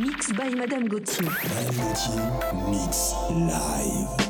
Mix by Madame Gauthier. Madame Gauthier, mix live.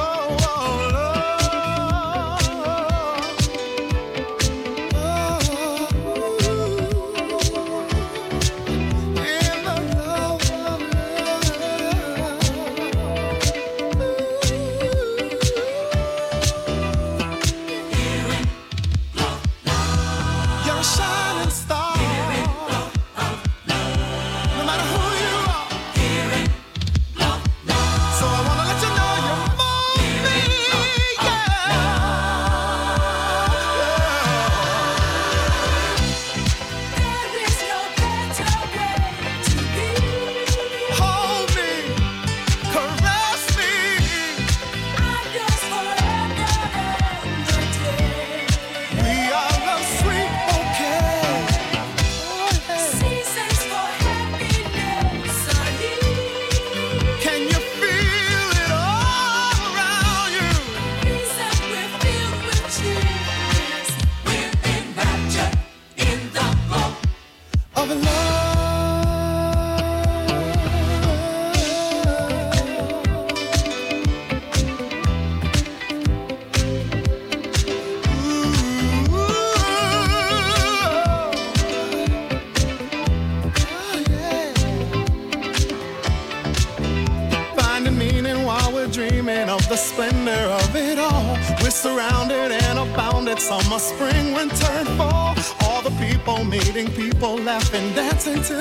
laughing,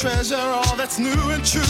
treasure all that's new and true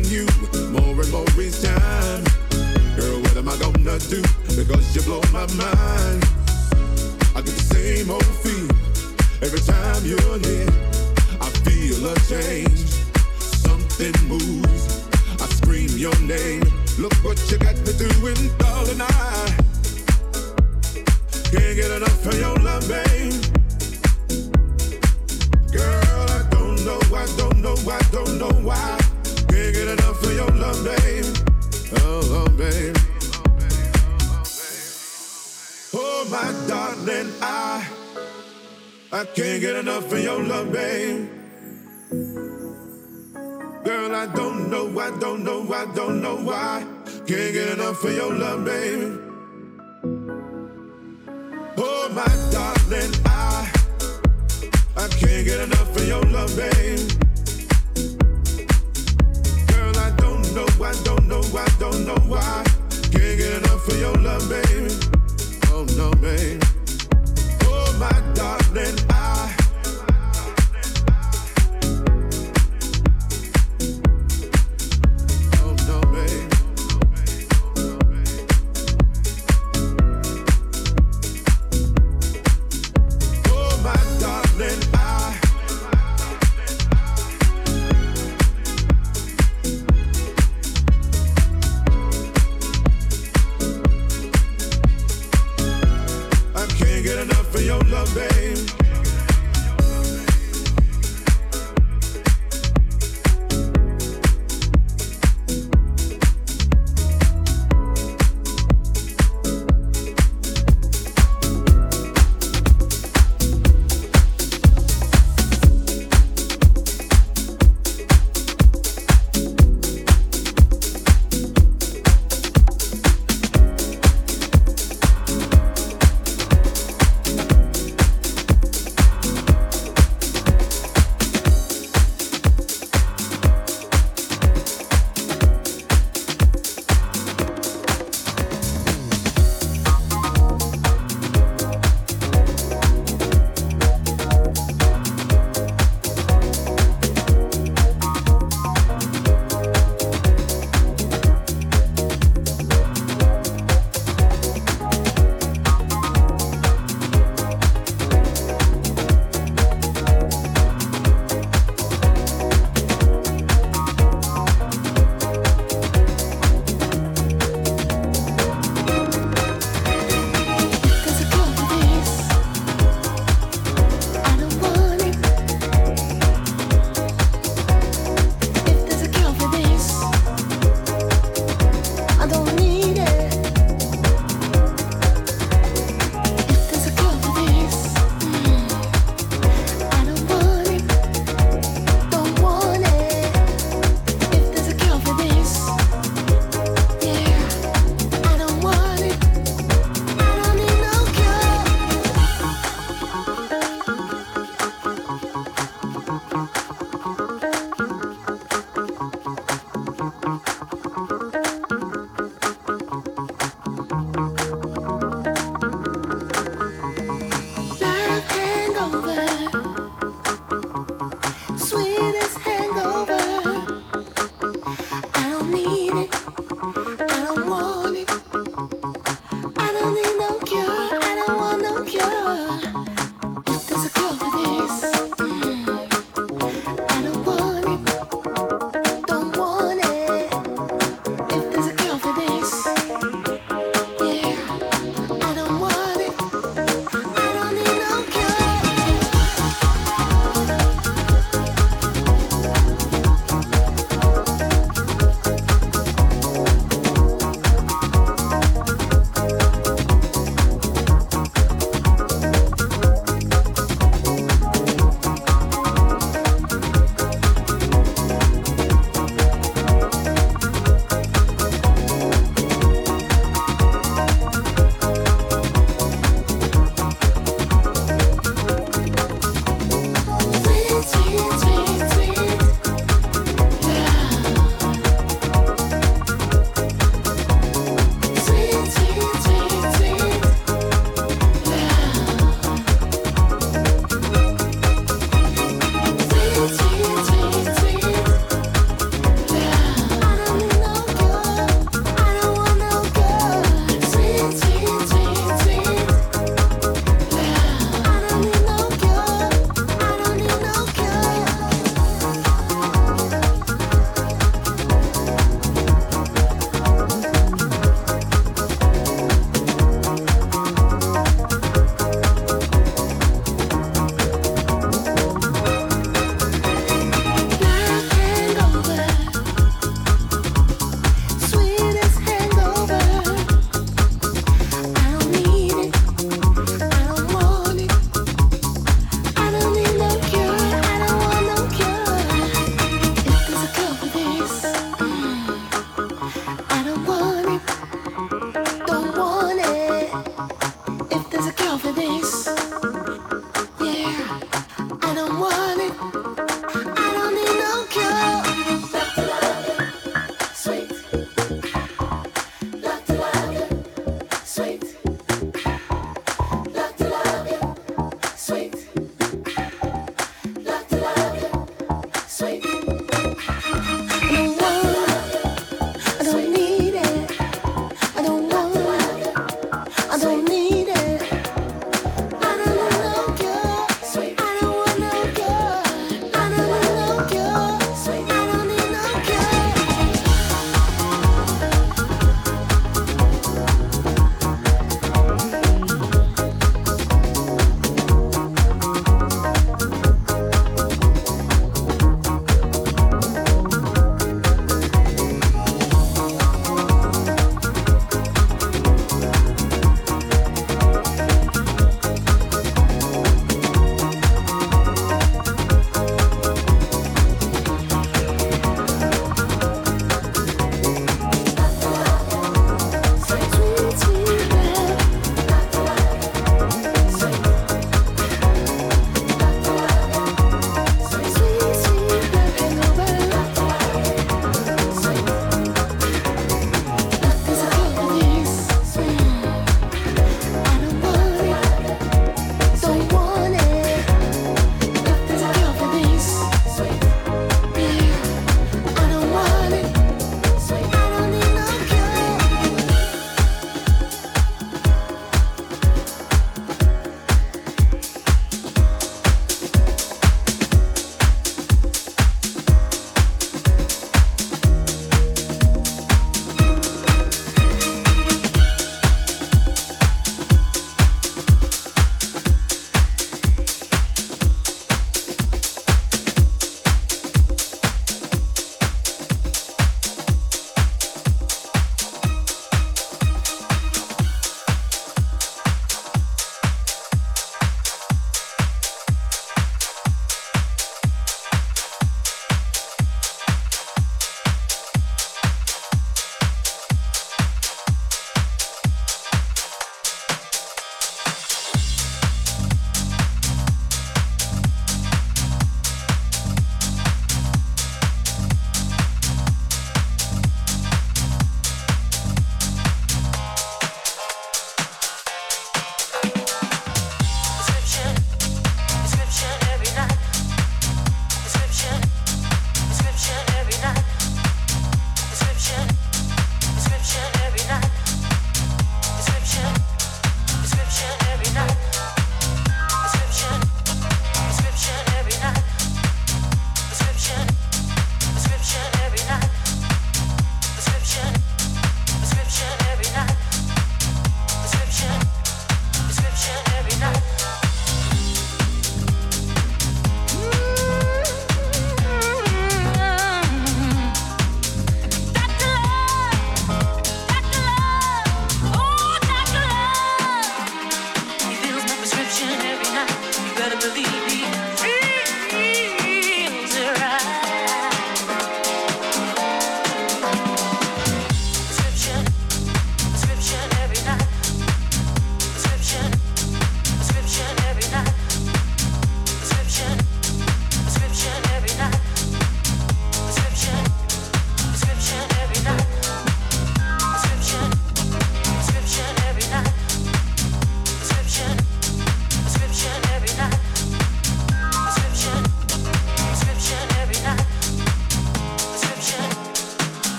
Loving you more and more each time. Girl, what am I gonna do? Because you blow my mind. I get the same old feel. Every time you're near, I feel a change. Something moves. I scream your name. Look what you got me doing, darling. I can't get enough of your love, babe. Girl, I don't know, I don't know, I don't know why. Can't get enough of your love, babe. Oh, oh babe. Oh, my darling, I. I can't get enough of your love, babe. Girl, I don't know, I don't know, I don't know why. Can't get enough of your love, babe. Oh, my darling, I I can't get enough of your love, babe. I don't know, don't know why. Can't get enough of your love, babe. Oh no, babe. Oh, my darling, I.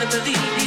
better believe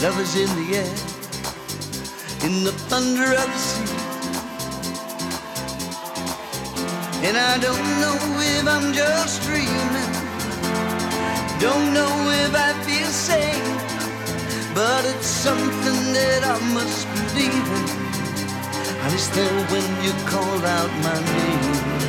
Love is in the air. In the thunder of the sea. And I don't know if I'm just dreaming. Don't know if I feel safe, But it's something that I must believe in. And it's there when you call out my name.